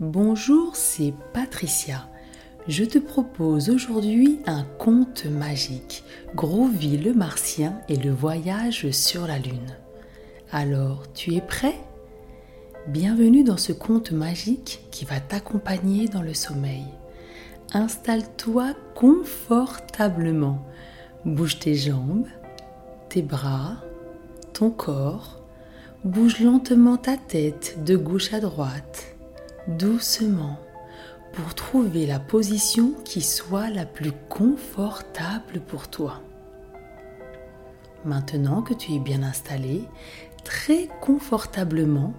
Bonjour, c'est Patricia. Je te propose aujourd'hui un conte magique, Grovy le martien et le voyage sur la lune. Alors, tu es prêt? Bienvenue dans ce conte magique qui va t'accompagner dans le sommeil. Installe-toi confortablement. Bouge tes jambes, tes bras, ton corps. Bouge lentement ta tête de gauche à droite doucement pour trouver la position qui soit la plus confortable pour toi. Maintenant que tu es bien installé, très confortablement,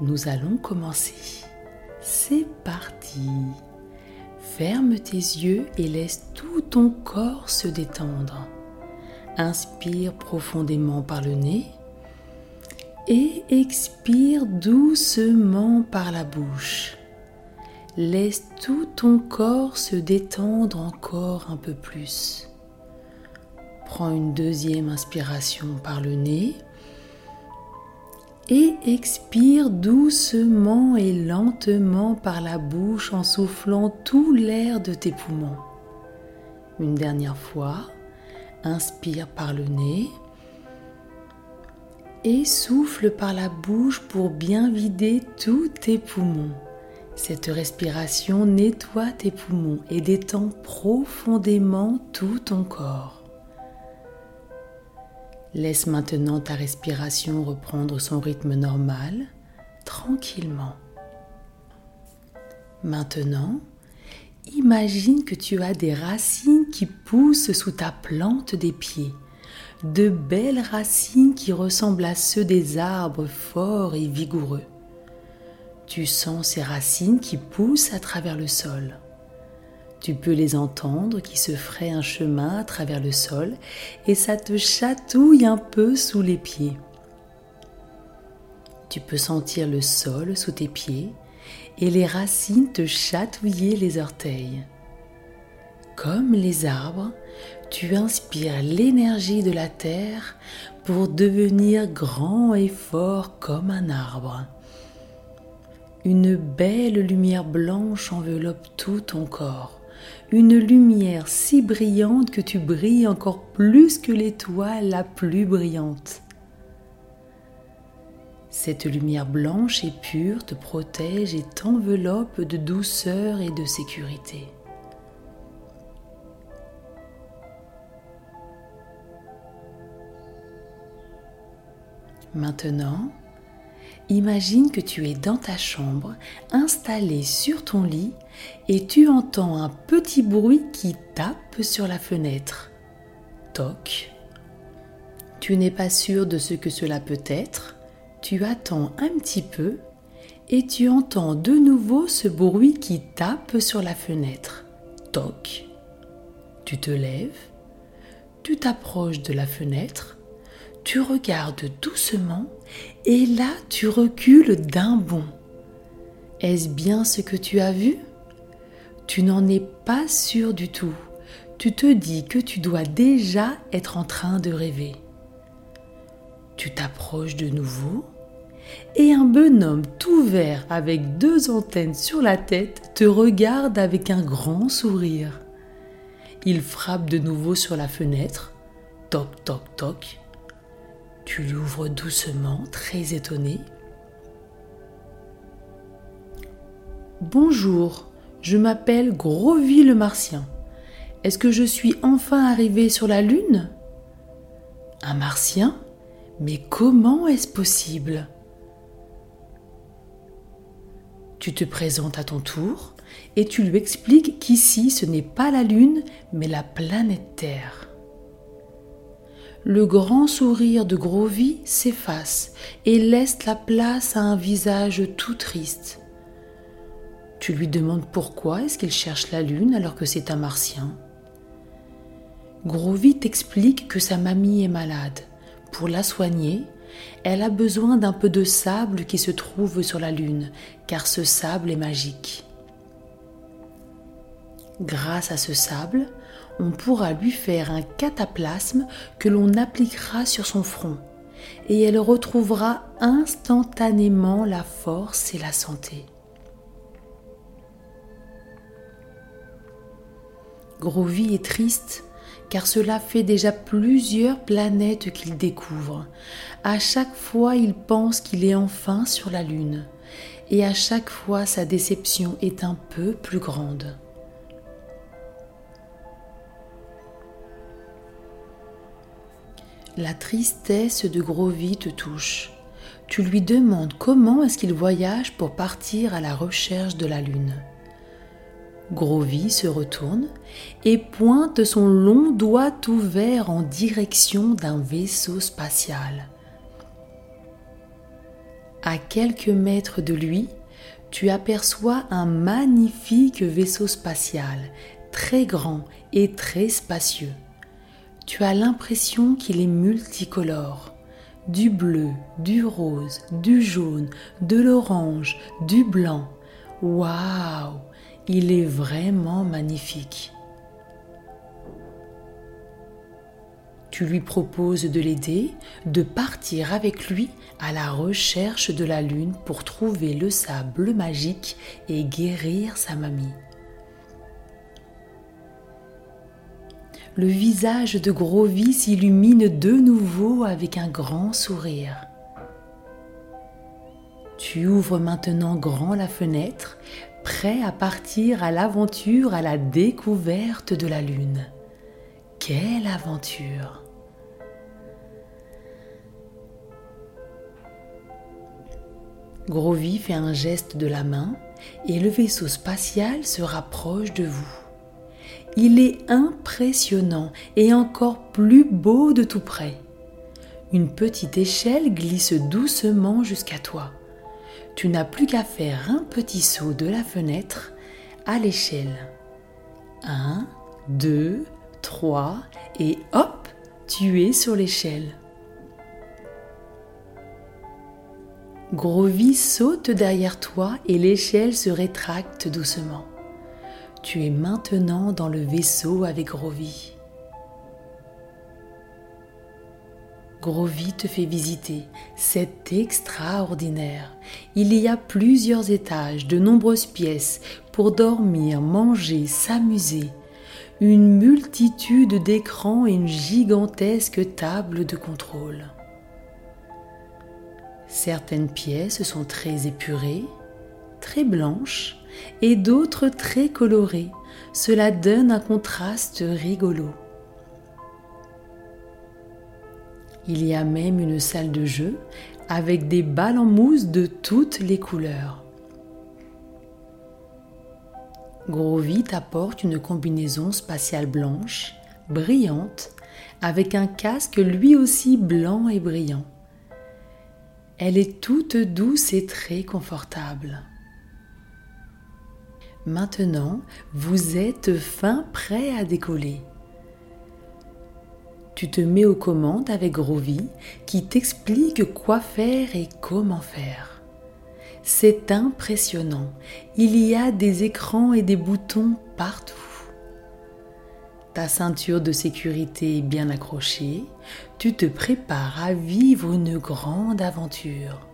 nous allons commencer. C'est parti. Ferme tes yeux et laisse tout ton corps se détendre. Inspire profondément par le nez et expire doucement par la bouche. Laisse tout ton corps se détendre encore un peu plus. Prends une deuxième inspiration par le nez et expire doucement et lentement par la bouche en soufflant tout l'air de tes poumons. Une dernière fois, inspire par le nez et souffle par la bouche pour bien vider tous tes poumons. Cette respiration nettoie tes poumons et détend profondément tout ton corps. Laisse maintenant ta respiration reprendre son rythme normal, tranquillement. Maintenant, imagine que tu as des racines qui poussent sous ta plante des pieds de belles racines qui ressemblent à ceux des arbres forts et vigoureux. Tu sens ces racines qui poussent à travers le sol. Tu peux les entendre qui se feraient un chemin à travers le sol et ça te chatouille un peu sous les pieds. Tu peux sentir le sol sous tes pieds et les racines te chatouiller les orteils. Comme les arbres, tu inspires l'énergie de la terre pour devenir grand et fort comme un arbre. Une belle lumière blanche enveloppe tout ton corps, une lumière si brillante que tu brilles encore plus que l'étoile la plus brillante. Cette lumière blanche et pure te protège et t'enveloppe de douceur et de sécurité. Maintenant, imagine que tu es dans ta chambre, installé sur ton lit, et tu entends un petit bruit qui tape sur la fenêtre. Toc. Tu n'es pas sûr de ce que cela peut être. Tu attends un petit peu et tu entends de nouveau ce bruit qui tape sur la fenêtre. Toc. Tu te lèves, tu t'approches de la fenêtre tu regardes doucement et là tu recules d'un bond. Est-ce bien ce que tu as vu? Tu n'en es pas sûr du tout. Tu te dis que tu dois déjà être en train de rêver. Tu t'approches de nouveau et un bonhomme tout vert avec deux antennes sur la tête te regarde avec un grand sourire. Il frappe de nouveau sur la fenêtre. Toc, toc, toc. Tu l'ouvres doucement, très étonné. Bonjour, je m'appelle Grovy le Martien. Est-ce que je suis enfin arrivé sur la Lune? Un Martien? Mais comment est-ce possible? Tu te présentes à ton tour et tu lui expliques qu'ici ce n'est pas la Lune mais la planète Terre le grand sourire de Grovy s'efface et laisse la place à un visage tout triste. Tu lui demandes pourquoi est-ce qu'il cherche la lune alors que c'est un martien. Grovy t'explique que sa mamie est malade. Pour la soigner, elle a besoin d'un peu de sable qui se trouve sur la lune, car ce sable est magique. Grâce à ce sable, on pourra lui faire un cataplasme que l'on appliquera sur son front, et elle retrouvera instantanément la force et la santé. Groovy est triste car cela fait déjà plusieurs planètes qu'il découvre. À chaque fois, il pense qu'il est enfin sur la Lune et à chaque fois, sa déception est un peu plus grande. La tristesse de Grovy te touche. Tu lui demandes comment est-ce qu'il voyage pour partir à la recherche de la Lune. Grovy se retourne et pointe son long doigt ouvert en direction d'un vaisseau spatial. À quelques mètres de lui, tu aperçois un magnifique vaisseau spatial, très grand et très spacieux. Tu as l'impression qu'il est multicolore. Du bleu, du rose, du jaune, de l'orange, du blanc. Waouh il est vraiment magnifique. Tu lui proposes de l'aider, de partir avec lui à la recherche de la lune pour trouver le sable magique et guérir sa mamie. Le visage de Grovy s'illumine de nouveau avec un grand sourire. Tu ouvres maintenant grand la fenêtre prêt à partir à l'aventure à la découverte de la Lune. Quelle aventure Grovy fait un geste de la main et le vaisseau spatial se rapproche de vous. Il est impressionnant et encore plus beau de tout près. Une petite échelle glisse doucement jusqu'à toi tu n'as plus qu'à faire un petit saut de la fenêtre à l'échelle. 1, 2, 3 et hop, tu es sur l'échelle. Grovy saute derrière toi et l'échelle se rétracte doucement. Tu es maintenant dans le vaisseau avec Grovy. Grovy te fait visiter. C'est extraordinaire. Il y a plusieurs étages, de nombreuses pièces pour dormir, manger, s'amuser. Une multitude d'écrans et une gigantesque table de contrôle. Certaines pièces sont très épurées, très blanches, et d'autres très colorées. Cela donne un contraste rigolo. Il y a même une salle de jeu avec des balles en mousse de toutes les couleurs. Grovy apporte une combinaison spatiale blanche, brillante, avec un casque lui aussi blanc et brillant. Elle est toute douce et très confortable. Maintenant, vous êtes fin prêt à décoller tu te mets aux commandes avec Grovy qui t'explique quoi faire et comment faire. C'est impressionnant. Il y a des écrans et des boutons partout. Ta ceinture de sécurité est bien accrochée. Tu te prépares à vivre une grande aventure.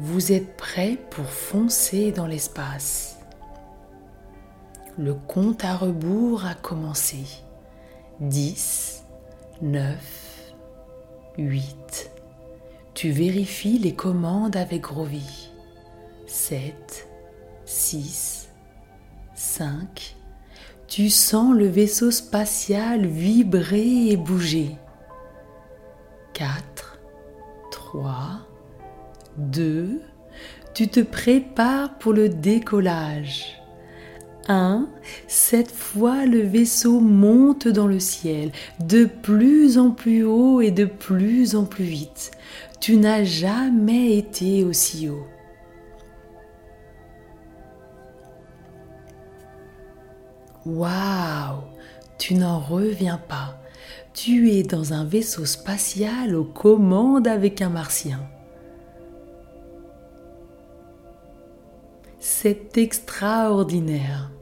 Vous êtes prêt pour foncer dans l'espace. Le compte à rebours a commencé. 10, 9, 8. Tu vérifies les commandes avec Grovy. 7, 6, 5. Tu sens le vaisseau spatial vibrer et bouger. 4, 3, 2. Tu te prépares pour le décollage. 1, cette fois le vaisseau monte dans le ciel, de plus en plus haut et de plus en plus vite. Tu n'as jamais été aussi haut. Waouh Tu n'en reviens pas. Tu es dans un vaisseau spatial aux commandes avec un martien. C'est extraordinaire.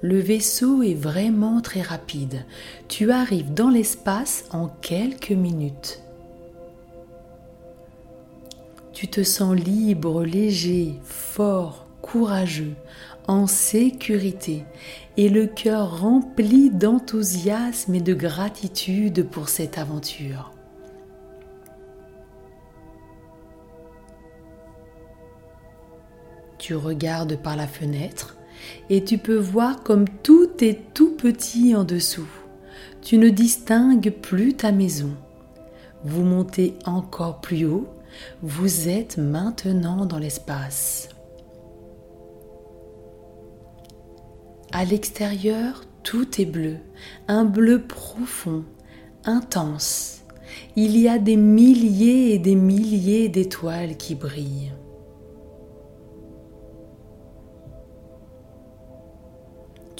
Le vaisseau est vraiment très rapide. Tu arrives dans l'espace en quelques minutes. Tu te sens libre, léger, fort, courageux, en sécurité et le cœur rempli d'enthousiasme et de gratitude pour cette aventure. Tu regardes par la fenêtre et tu peux voir comme tout est tout petit en dessous. Tu ne distingues plus ta maison. Vous montez encore plus haut, vous êtes maintenant dans l'espace. À l'extérieur, tout est bleu, un bleu profond, intense. Il y a des milliers et des milliers d'étoiles qui brillent.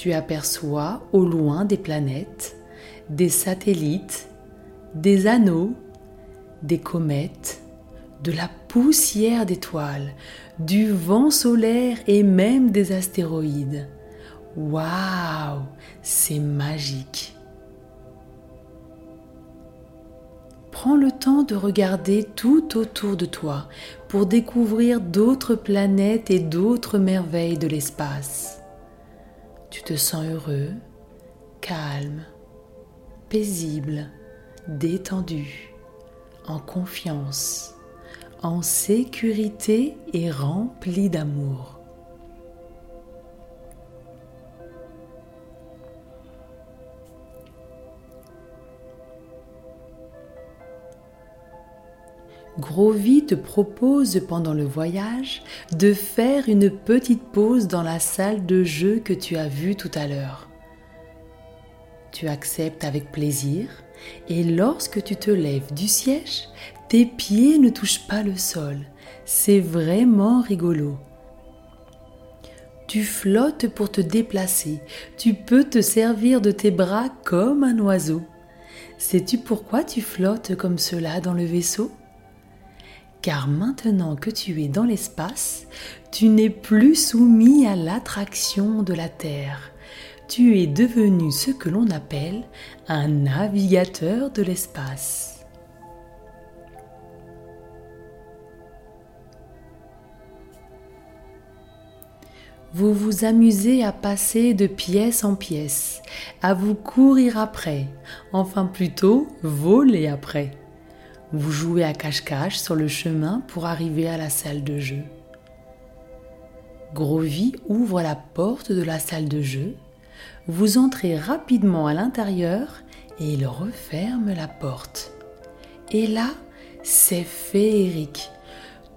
Tu aperçois au loin des planètes, des satellites, des anneaux, des comètes, de la poussière d'étoiles, du vent solaire et même des astéroïdes. Waouh, c'est magique. Prends le temps de regarder tout autour de toi pour découvrir d'autres planètes et d'autres merveilles de l'espace. Tu te sens heureux, calme, paisible, détendu, en confiance, en sécurité et rempli d'amour. Grovy te propose pendant le voyage de faire une petite pause dans la salle de jeu que tu as vue tout à l'heure. Tu acceptes avec plaisir et lorsque tu te lèves du siège, tes pieds ne touchent pas le sol. C'est vraiment rigolo. Tu flottes pour te déplacer. Tu peux te servir de tes bras comme un oiseau. Sais-tu pourquoi tu flottes comme cela dans le vaisseau? Car maintenant que tu es dans l'espace, tu n'es plus soumis à l'attraction de la Terre. Tu es devenu ce que l'on appelle un navigateur de l'espace. Vous vous amusez à passer de pièce en pièce, à vous courir après, enfin plutôt voler après. Vous jouez à cache-cache sur le chemin pour arriver à la salle de jeu. Grovy ouvre la porte de la salle de jeu. Vous entrez rapidement à l'intérieur et il referme la porte. Et là, c'est féerique.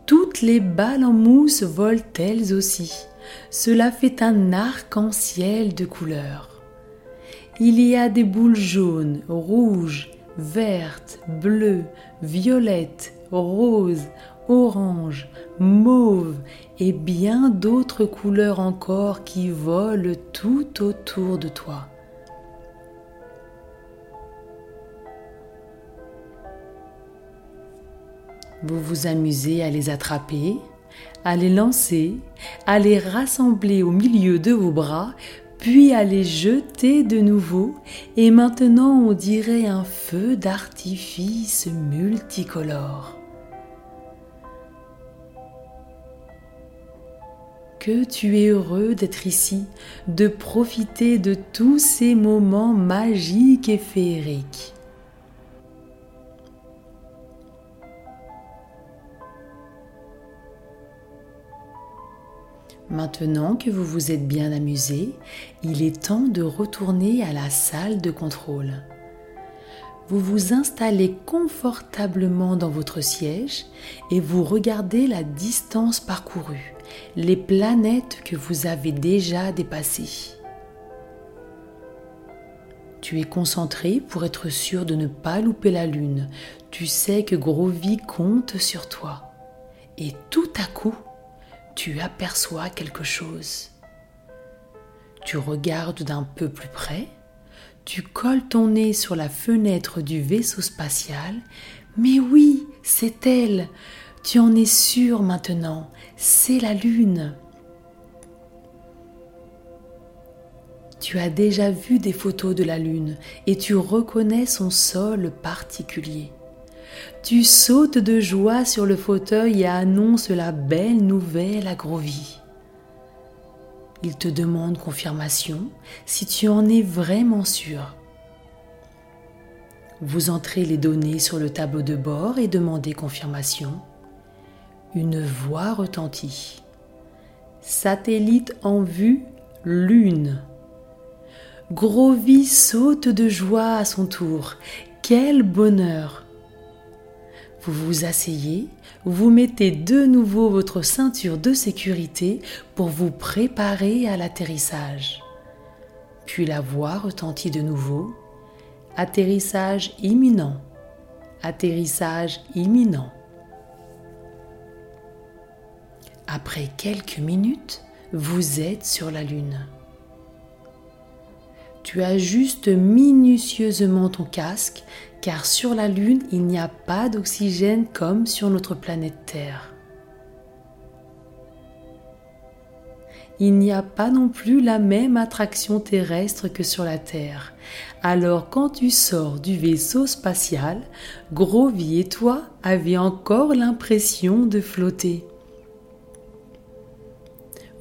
Toutes les balles en mousse volent elles aussi. Cela fait un arc-en-ciel de couleurs. Il y a des boules jaunes, rouges, verte, bleue, violette, rose, orange, mauve et bien d'autres couleurs encore qui volent tout autour de toi. Vous vous amusez à les attraper, à les lancer, à les rassembler au milieu de vos bras puis à les jeter de nouveau, et maintenant on dirait un feu d'artifice multicolore. Que tu es heureux d'être ici, de profiter de tous ces moments magiques et féeriques. Maintenant que vous vous êtes bien amusé, il est temps de retourner à la salle de contrôle. Vous vous installez confortablement dans votre siège et vous regardez la distance parcourue, les planètes que vous avez déjà dépassées. Tu es concentré pour être sûr de ne pas louper la Lune. Tu sais que Grovy compte sur toi. Et tout à coup, tu aperçois quelque chose. Tu regardes d'un peu plus près, tu colles ton nez sur la fenêtre du vaisseau spatial, mais oui, c'est elle. Tu en es sûr maintenant, c'est la Lune. Tu as déjà vu des photos de la Lune et tu reconnais son sol particulier. Tu sautes de joie sur le fauteuil et annonces la belle nouvelle à Grovy. Il te demande confirmation si tu en es vraiment sûr. Vous entrez les données sur le tableau de bord et demandez confirmation. Une voix retentit. Satellite en vue, lune. Grovy saute de joie à son tour. Quel bonheur Vous vous asseyez, vous mettez de nouveau votre ceinture de sécurité pour vous préparer à l'atterrissage. Puis la voix retentit de nouveau. Atterrissage imminent. Atterrissage imminent. Après quelques minutes, vous êtes sur la Lune. Tu ajustes minutieusement ton casque car sur la Lune, il n'y a pas d'oxygène comme sur notre planète Terre. il n'y a pas non plus la même attraction terrestre que sur la Terre. Alors quand tu sors du vaisseau spatial, Grovy et toi avez encore l'impression de flotter.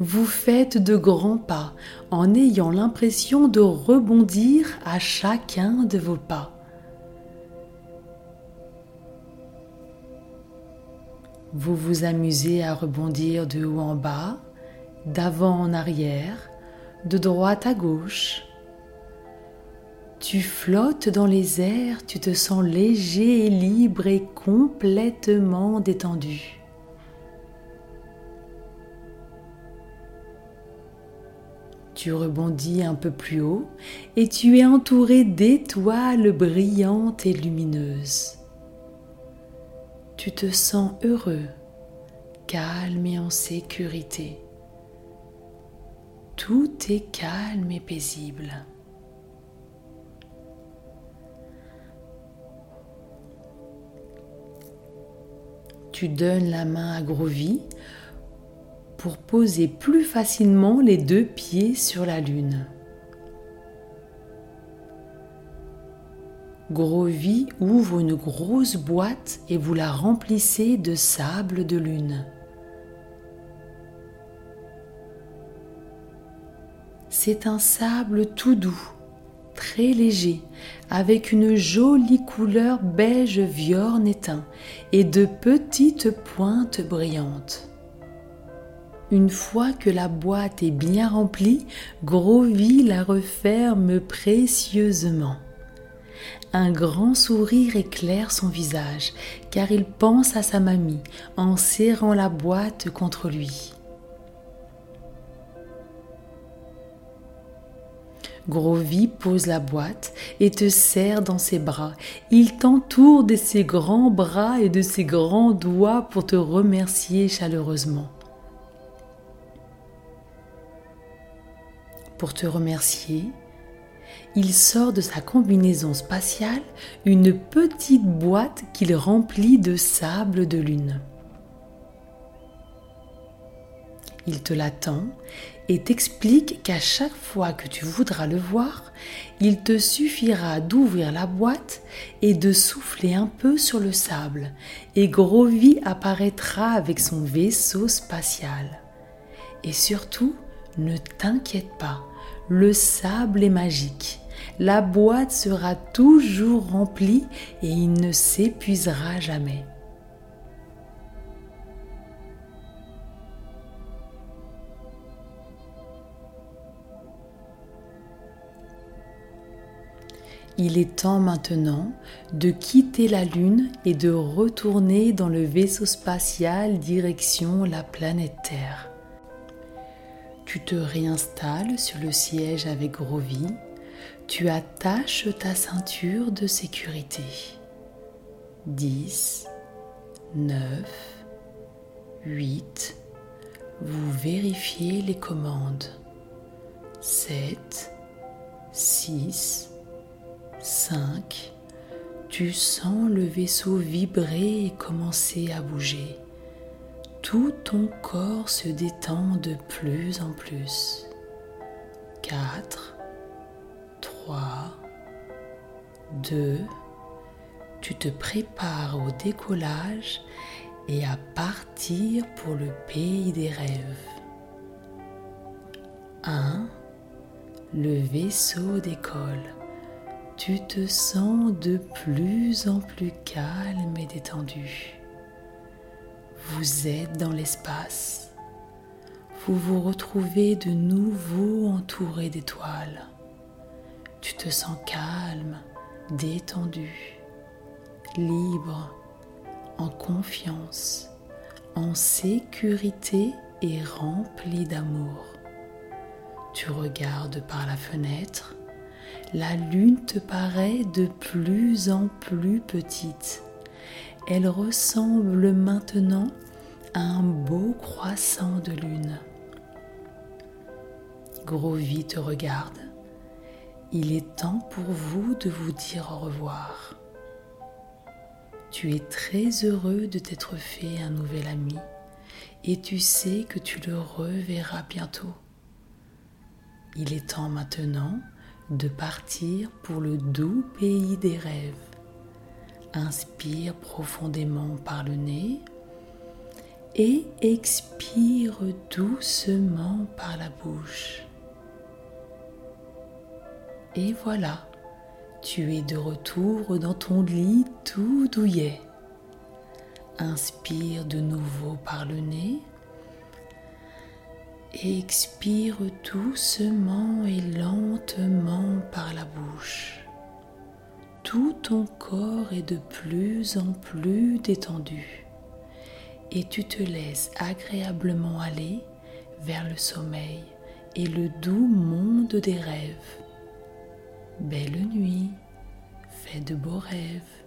Vous faites de grands pas en ayant l'impression de rebondir à chacun de vos pas. Vous vous amusez à rebondir de haut en bas, d'avant en arrière, de droite à gauche. Tu flottes dans les airs, tu te sens léger et libre et complètement détendu. Tu rebondis un peu plus haut et tu es entouré d'étoiles brillantes et lumineuses. Tu te sens heureux, calme et en sécurité. Tout est calme et paisible. Tu donnes la main à Grovy poser plus facilement les deux pieds sur la lune. Grovy ouvre une grosse boîte et vous la remplissez de sable de lune. C'est un sable tout doux, très léger, avec une jolie couleur beige viorne éteint et de petites pointes brillantes. Une fois que la boîte est bien remplie, Grovy la referme précieusement. Un grand sourire éclaire son visage, car il pense à sa mamie en serrant la boîte contre lui. Grovy pose la boîte et te serre dans ses bras. Il t'entoure de ses grands bras et de ses grands doigts pour te remercier chaleureusement. Pour te remercier, il sort de sa combinaison spatiale une petite boîte qu'il remplit de sable de lune. Il te l'attend et t'explique qu'à chaque fois que tu voudras le voir, il te suffira d'ouvrir la boîte et de souffler un peu sur le sable, et Grovy apparaîtra avec son vaisseau spatial. Et surtout, ne t'inquiète pas, le sable est magique. La boîte sera toujours remplie et il ne s'épuisera jamais. Il est temps maintenant de quitter la Lune et de retourner dans le vaisseau spatial direction la planète Terre. Tu te réinstalles sur le siège avec Grovy. Tu attaches ta ceinture de sécurité. 10, 9, 8. Vous vérifiez les commandes. 7, 6, 5. Tu sens le vaisseau vibrer et commencer à bouger tout ton corps se détend de plus en plus. 4, 3, 2, tu te prépares au décollage et à partir pour le pays des rêves. 1. Le vaisseau décolle. Tu te sens de plus en plus calme et détendu. Vous êtes dans l'espace. Vous vous retrouvez de nouveau entouré d'étoiles. Tu te sens calme, détendu, libre, en confiance, en sécurité et rempli d'amour. Tu regardes par la fenêtre, la lune te paraît de plus en plus petite. Elle ressemble maintenant à un beau croissant de lune. Grovy te regarde. Il est temps pour vous de vous dire au revoir. Tu es très heureux de t'être fait un nouvel ami et tu sais que tu le reverras bientôt. Il est temps maintenant de partir pour le doux pays des rêves. Inspire profondément par le nez et expire doucement par la bouche. Et voilà, tu es de retour dans ton lit tout douillet. Inspire de nouveau par le nez Expire doucement et lentement par la bouche. Tout ton corps est de plus en plus détendu et tu te laisses agréablement aller vers le sommeil et le doux monde des rêves. Belle nuit, fais de beaux rêves.